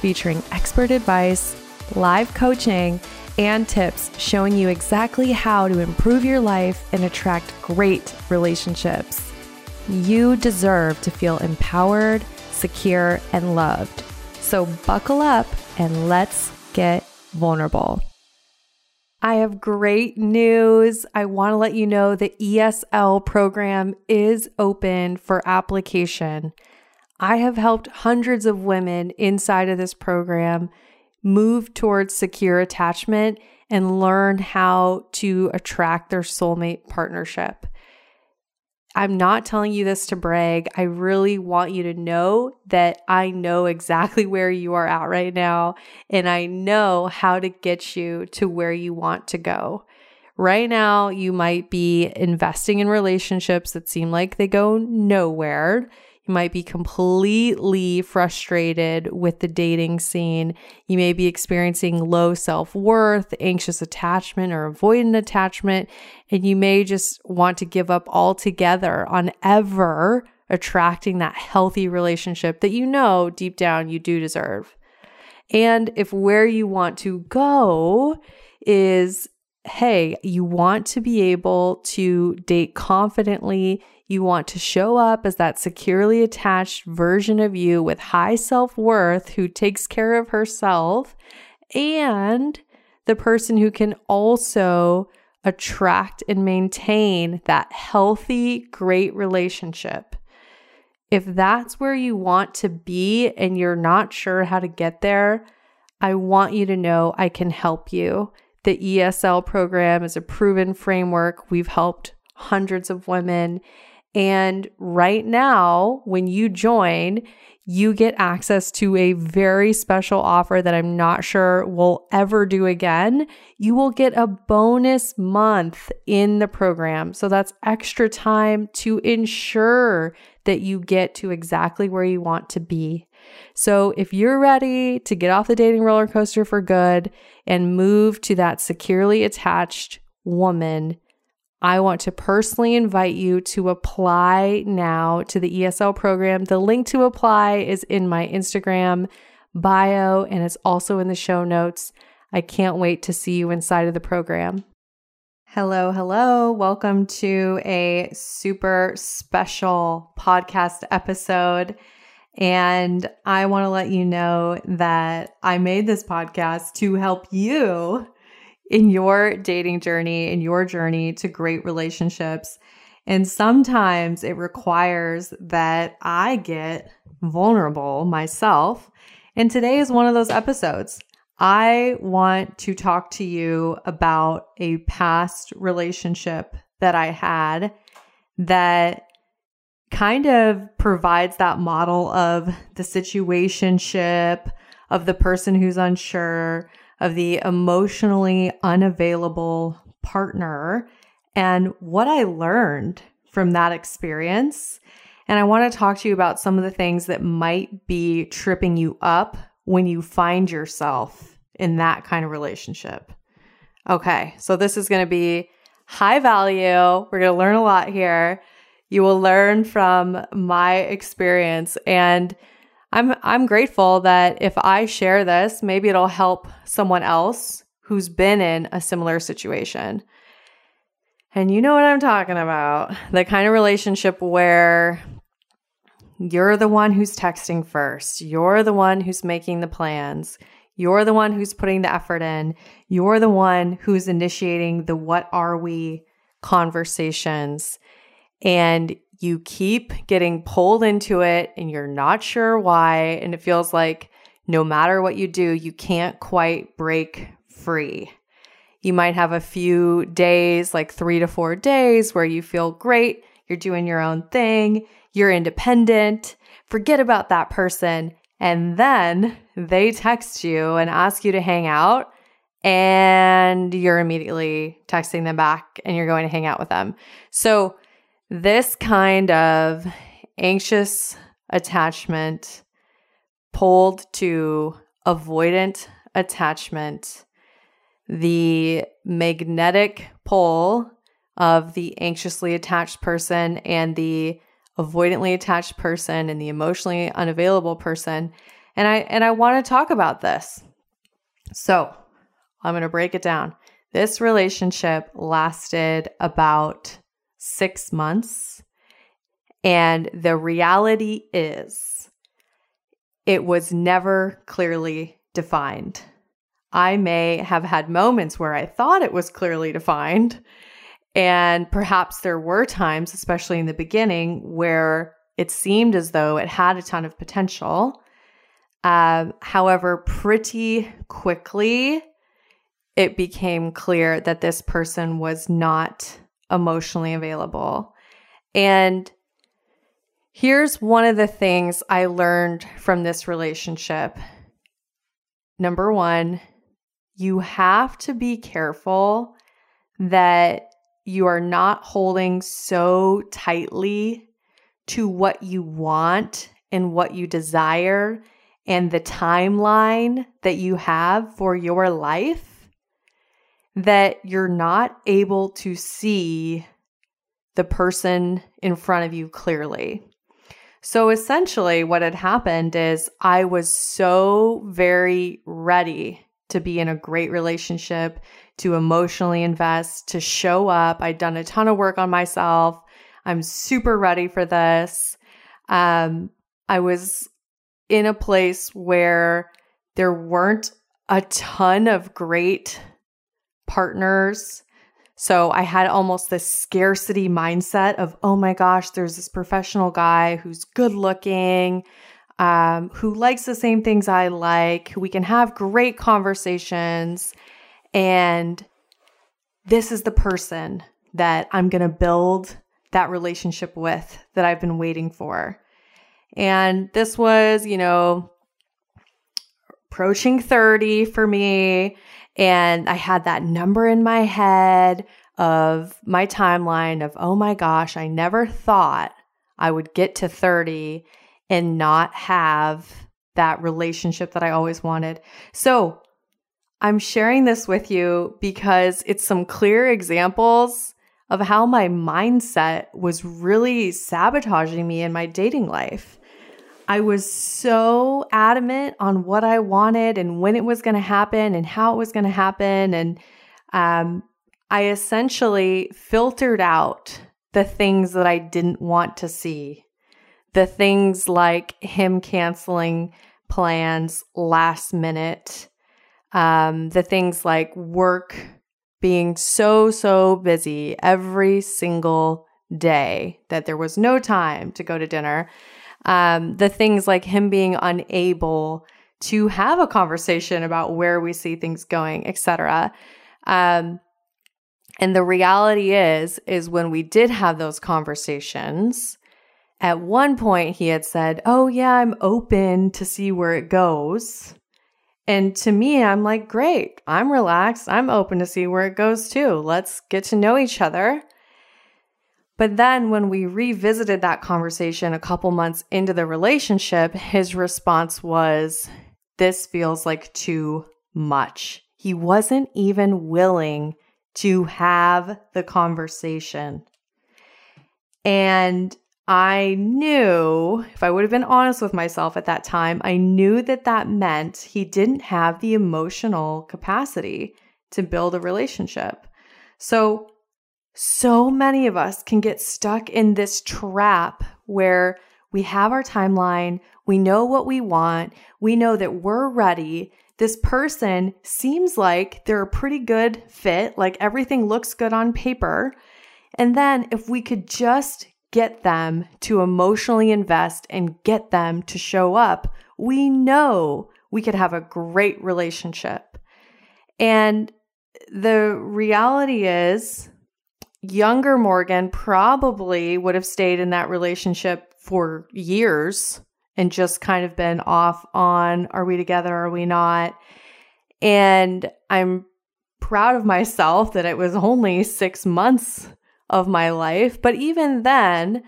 featuring expert advice, live coaching, and tips showing you exactly how to improve your life and attract great relationships. You deserve to feel empowered, secure, and loved. So buckle up and let's get vulnerable. I have great news. I want to let you know the ESL program is open for application. I have helped hundreds of women inside of this program move towards secure attachment and learn how to attract their soulmate partnership. I'm not telling you this to brag. I really want you to know that I know exactly where you are at right now, and I know how to get you to where you want to go. Right now, you might be investing in relationships that seem like they go nowhere you might be completely frustrated with the dating scene. You may be experiencing low self worth, anxious attachment, or avoidant attachment. And you may just want to give up altogether on ever attracting that healthy relationship that you know deep down you do deserve. And if where you want to go is hey, you want to be able to date confidently. You want to show up as that securely attached version of you with high self worth who takes care of herself and the person who can also attract and maintain that healthy, great relationship. If that's where you want to be and you're not sure how to get there, I want you to know I can help you. The ESL program is a proven framework. We've helped hundreds of women and right now, when you join, you get access to a very special offer that I'm not sure we'll ever do again. You will get a bonus month in the program. So that's extra time to ensure that you get to exactly where you want to be. So if you're ready to get off the dating roller coaster for good and move to that securely attached woman, I want to personally invite you to apply now to the ESL program. The link to apply is in my Instagram bio and it's also in the show notes. I can't wait to see you inside of the program. Hello, hello. Welcome to a super special podcast episode. And I want to let you know that I made this podcast to help you in your dating journey, in your journey to great relationships. And sometimes it requires that I get vulnerable myself. And today is one of those episodes. I want to talk to you about a past relationship that I had that kind of provides that model of the situationship, of the person who's unsure, of the emotionally unavailable partner and what I learned from that experience. And I want to talk to you about some of the things that might be tripping you up when you find yourself in that kind of relationship. Okay, so this is going to be high value. We're going to learn a lot here. You will learn from my experience and I'm I'm grateful that if I share this, maybe it'll help someone else who's been in a similar situation. And you know what I'm talking about. The kind of relationship where you're the one who's texting first. You're the one who's making the plans. You're the one who's putting the effort in. You're the one who's initiating the what are we conversations. And you keep getting pulled into it and you're not sure why. And it feels like no matter what you do, you can't quite break free. You might have a few days, like three to four days, where you feel great. You're doing your own thing. You're independent. Forget about that person. And then they text you and ask you to hang out, and you're immediately texting them back and you're going to hang out with them. So, this kind of anxious attachment pulled to avoidant attachment, the magnetic pull of the anxiously attached person and the avoidantly attached person and the emotionally unavailable person. And I and I want to talk about this. So, I'm going to break it down. This relationship lasted about 6 months. And the reality is it was never clearly defined. I may have had moments where I thought it was clearly defined. And perhaps there were times, especially in the beginning, where it seemed as though it had a ton of potential. Um, however, pretty quickly, it became clear that this person was not emotionally available. And here's one of the things I learned from this relationship number one, you have to be careful that you are not holding so tightly to what you want and what you desire and the timeline that you have for your life that you're not able to see the person in front of you clearly. So essentially, what had happened is I was so very ready to be in a great relationship, to emotionally invest, to show up. I'd done a ton of work on myself. I'm super ready for this. Um, I was in a place where there weren't a ton of great partners so I had almost this scarcity mindset of, oh my gosh, there's this professional guy who's good looking, um, who likes the same things I like, who we can have great conversations. And this is the person that I'm going to build that relationship with that I've been waiting for. And this was, you know, approaching 30 for me. And I had that number in my head of my timeline of, oh my gosh, I never thought I would get to 30 and not have that relationship that I always wanted. So I'm sharing this with you because it's some clear examples of how my mindset was really sabotaging me in my dating life. I was so adamant on what I wanted and when it was going to happen and how it was going to happen. And um, I essentially filtered out the things that I didn't want to see. The things like him canceling plans last minute, um, the things like work being so, so busy every single day that there was no time to go to dinner um, the things like him being unable to have a conversation about where we see things going, etc. Um, and the reality is, is when we did have those conversations, at one point he had said, "Oh yeah, I'm open to see where it goes." And to me, I'm like, "Great. I'm relaxed. I'm open to see where it goes too. Let's get to know each other." But then when we revisited that conversation a couple months into the relationship, his response was, This feels like too much. He wasn't even willing to have the conversation. And I knew, if I would have been honest with myself at that time, I knew that that meant he didn't have the emotional capacity to build a relationship. So so many of us can get stuck in this trap where we have our timeline, we know what we want, we know that we're ready. This person seems like they're a pretty good fit, like everything looks good on paper. And then if we could just get them to emotionally invest and get them to show up, we know we could have a great relationship. And the reality is, younger Morgan probably would have stayed in that relationship for years and just kind of been off on are we together, are we not? And I'm proud of myself that it was only six months of my life. But even then,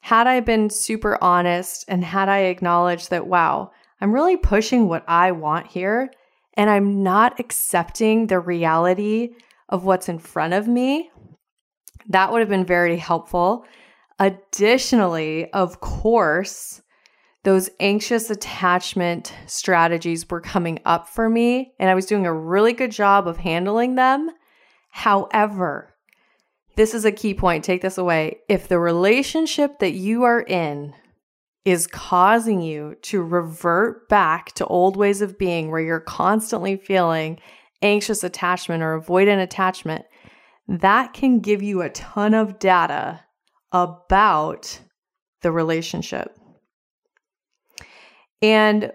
had I been super honest and had I acknowledged that, wow, I'm really pushing what I want here and I'm not accepting the reality of what's in front of me, that would have been very helpful. Additionally, of course, those anxious attachment strategies were coming up for me, and I was doing a really good job of handling them. However, this is a key point. Take this away. If the relationship that you are in is causing you to revert back to old ways of being where you're constantly feeling anxious attachment or avoidant attachment, that can give you a ton of data about the relationship. And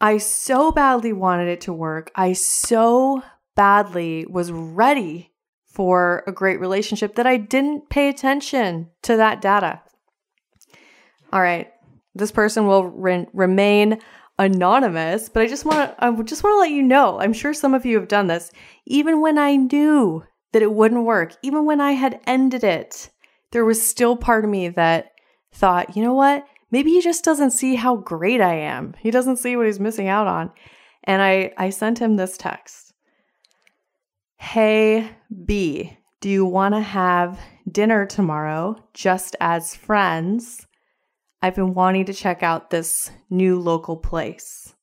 I so badly wanted it to work. I so badly was ready for a great relationship that I didn't pay attention to that data. All right, this person will re- remain anonymous, but I just want to I just want to let you know. I'm sure some of you have done this. Even when I knew that it wouldn't work, even when I had ended it, there was still part of me that thought, "You know what? Maybe he just doesn't see how great I am. He doesn't see what he's missing out on." And I I sent him this text. Hey B, do you want to have dinner tomorrow just as friends? I've been wanting to check out this new local place.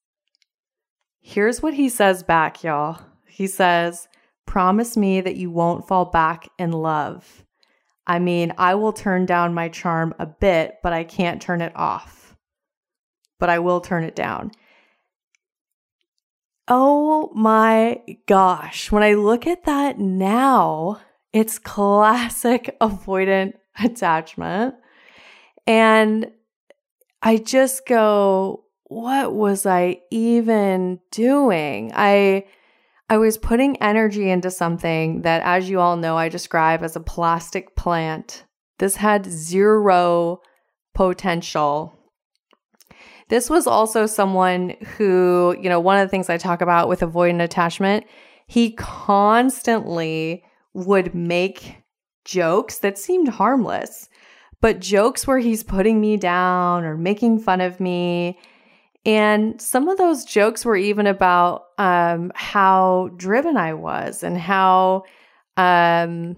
Here's what he says back, y'all. He says, Promise me that you won't fall back in love. I mean, I will turn down my charm a bit, but I can't turn it off. But I will turn it down. Oh my gosh. When I look at that now, it's classic avoidant attachment. And I just go, what was I even doing? I I was putting energy into something that as you all know I describe as a plastic plant. This had zero potential. This was also someone who, you know, one of the things I talk about with avoidant attachment, he constantly would make jokes that seemed harmless but jokes where he's putting me down or making fun of me. And some of those jokes were even about um, how driven I was and how, um,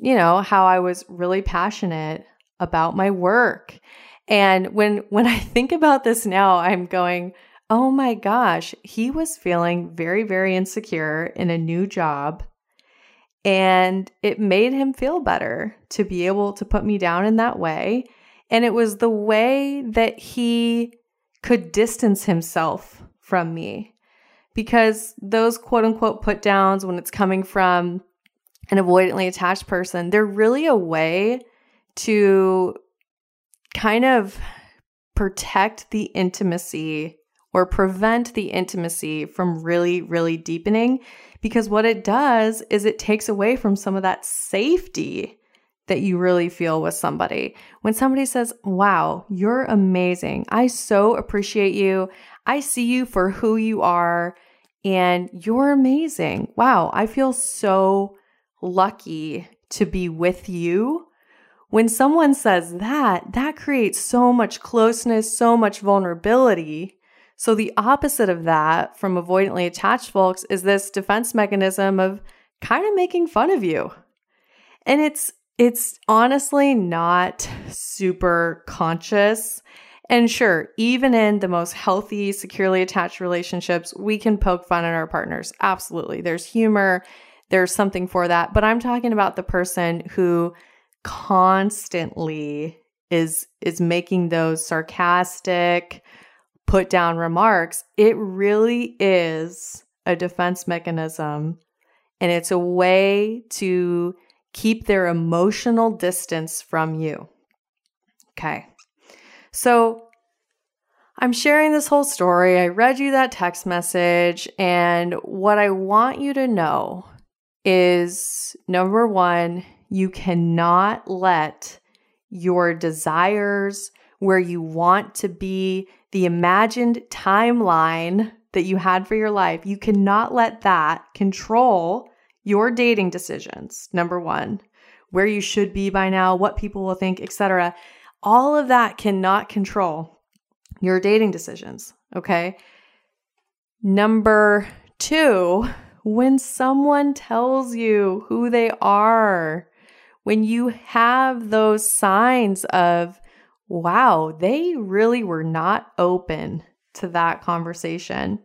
you know, how I was really passionate about my work. And when when I think about this now, I'm going, oh my gosh, he was feeling very, very insecure in a new job and it made him feel better to be able to put me down in that way. And it was the way that he could distance himself from me. Because those quote unquote put downs, when it's coming from an avoidantly attached person, they're really a way to kind of protect the intimacy or prevent the intimacy from really, really deepening because what it does is it takes away from some of that safety that you really feel with somebody. When somebody says, Wow, you're amazing. I so appreciate you. I see you for who you are, and you're amazing. Wow, I feel so lucky to be with you. When someone says that, that creates so much closeness, so much vulnerability so, the opposite of that from avoidantly attached folks is this defense mechanism of kind of making fun of you. And it's it's honestly not super conscious. And sure, even in the most healthy, securely attached relationships, we can poke fun at our partners. Absolutely. There's humor, there's something for that. But I'm talking about the person who constantly is is making those sarcastic, put down remarks, it really is a defense mechanism and it's a way to keep their emotional distance from you. Okay. So I'm sharing this whole story. I read you that text message, and what I want you to know is number one, you cannot let your desires, where you want to be, the imagined timeline that you had for your life, you cannot let that control your dating decisions. Number 1, where you should be by now, what people will think, etc. All of that cannot control your dating decisions, okay? Number 2, when someone tells you who they are, when you have those signs of, wow, they really were not open to that conversation,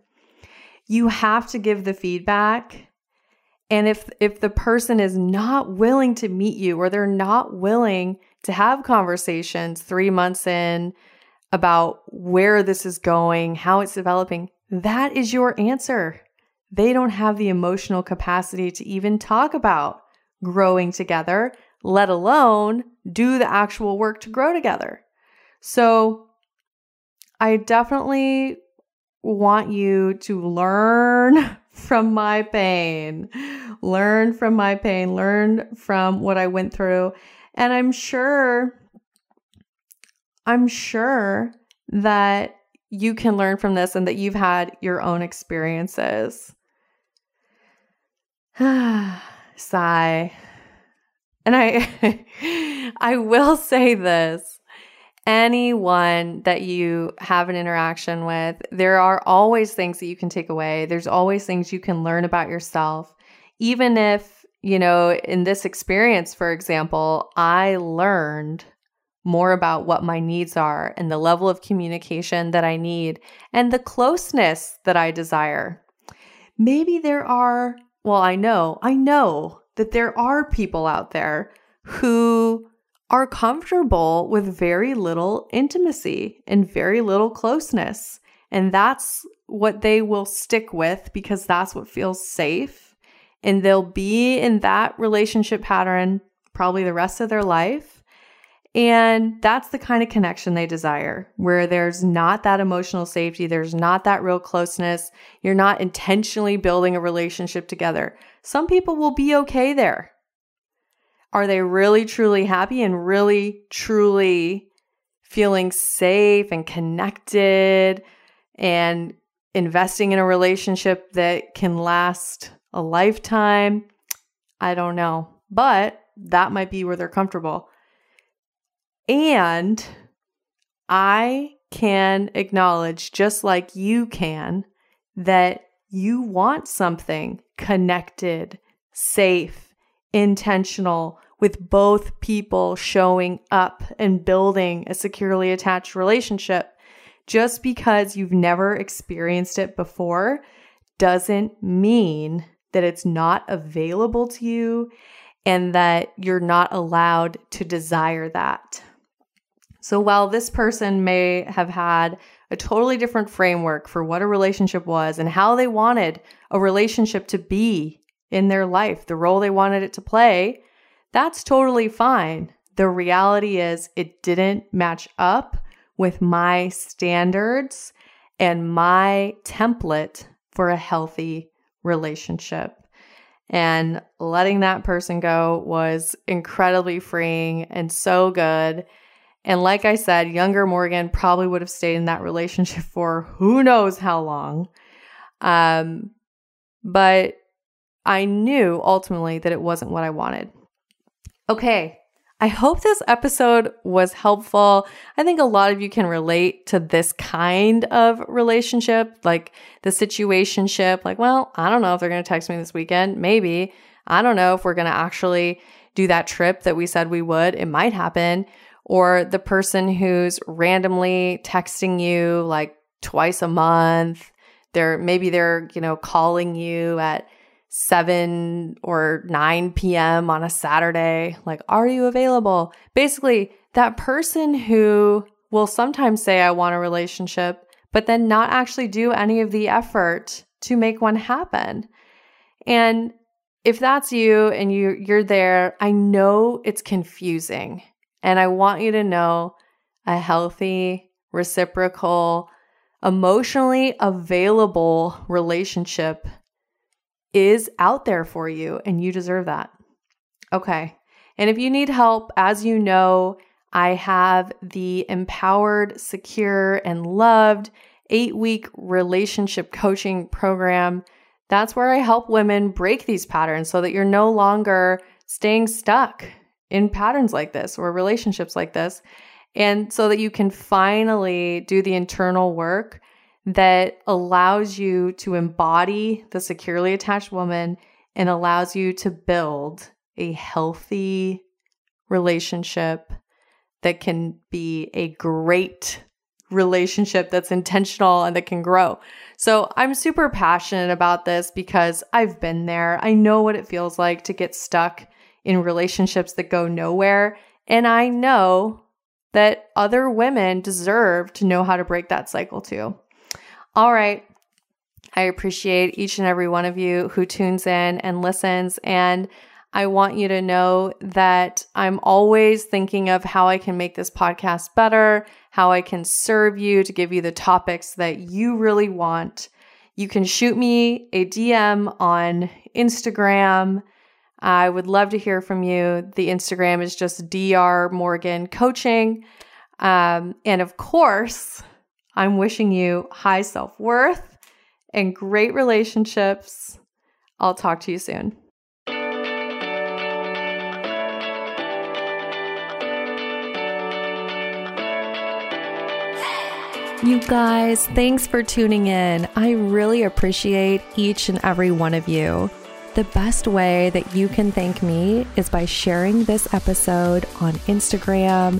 you have to give the feedback. And if if the person is not willing to meet you or they're not willing to have conversations 3 months in about where this is going, how it's developing, that is your answer they don't have the emotional capacity to even talk about growing together, let alone do the actual work to grow together. So I definitely want you to learn from my pain, learn from my pain, learn from what I went through. And I'm sure, I'm sure that you can learn from this and that you've had your own experiences. Sigh. And I I will say this. Anyone that you have an interaction with, there are always things that you can take away. There's always things you can learn about yourself. Even if, you know, in this experience, for example, I learned more about what my needs are and the level of communication that I need and the closeness that I desire. Maybe there are well, I know, I know that there are people out there who are comfortable with very little intimacy and very little closeness. And that's what they will stick with because that's what feels safe. And they'll be in that relationship pattern probably the rest of their life. And that's the kind of connection they desire, where there's not that emotional safety, there's not that real closeness. You're not intentionally building a relationship together. Some people will be okay there. Are they really truly happy and really truly feeling safe and connected and investing in a relationship that can last a lifetime? I don't know, but that might be where they're comfortable. And I can acknowledge, just like you can, that you want something connected, safe, intentional, with both people showing up and building a securely attached relationship. Just because you've never experienced it before doesn't mean that it's not available to you and that you're not allowed to desire that. So while this person may have had a totally different framework for what a relationship was and how they wanted a relationship to be in their life, the role they wanted it to play, that's totally fine. The reality is it didn't match up with my standards and my template for a healthy relationship. And letting that person go was incredibly freeing and so good. And like I said, younger Morgan probably would have stayed in that relationship for who knows how long. Um, but I knew ultimately that it wasn't what I wanted. Okay, I hope this episode was helpful. I think a lot of you can relate to this kind of relationship, like the situationship. Like, well, I don't know if they're going to text me this weekend. Maybe. I don't know if we're going to actually do that trip that we said we would. It might happen or the person who's randomly texting you like twice a month. They're maybe they're, you know, calling you at 7 or 9 p.m. on a Saturday, like, are you available? Basically, that person who will sometimes say, I want a relationship, but then not actually do any of the effort to make one happen. And if that's you and you you're there, I know it's confusing. And I want you to know a healthy, reciprocal, emotionally available relationship is out there for you, and you deserve that. Okay. And if you need help, as you know, I have the empowered, secure, and loved eight week relationship coaching program. That's where I help women break these patterns so that you're no longer staying stuck in patterns like this or relationships like this. And so that you can finally do the internal work that allows you to embody the securely attached woman and allows you to build a healthy relationship that can be a great relationship that's intentional and that can grow. So I'm super passionate about this because I've been there. I know what it feels like to get stuck in relationships that go nowhere. And I know that other women deserve to know how to break that cycle too. All right. I appreciate each and every one of you who tunes in and listens. And I want you to know that I'm always thinking of how I can make this podcast better, how I can serve you to give you the topics that you really want. You can shoot me a DM on Instagram. I would love to hear from you. The Instagram is just DR Morgan Coaching. Um, and of course, I'm wishing you high self worth and great relationships. I'll talk to you soon. You guys, thanks for tuning in. I really appreciate each and every one of you. The best way that you can thank me is by sharing this episode on Instagram,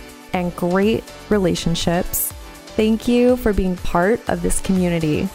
and great relationships. Thank you for being part of this community.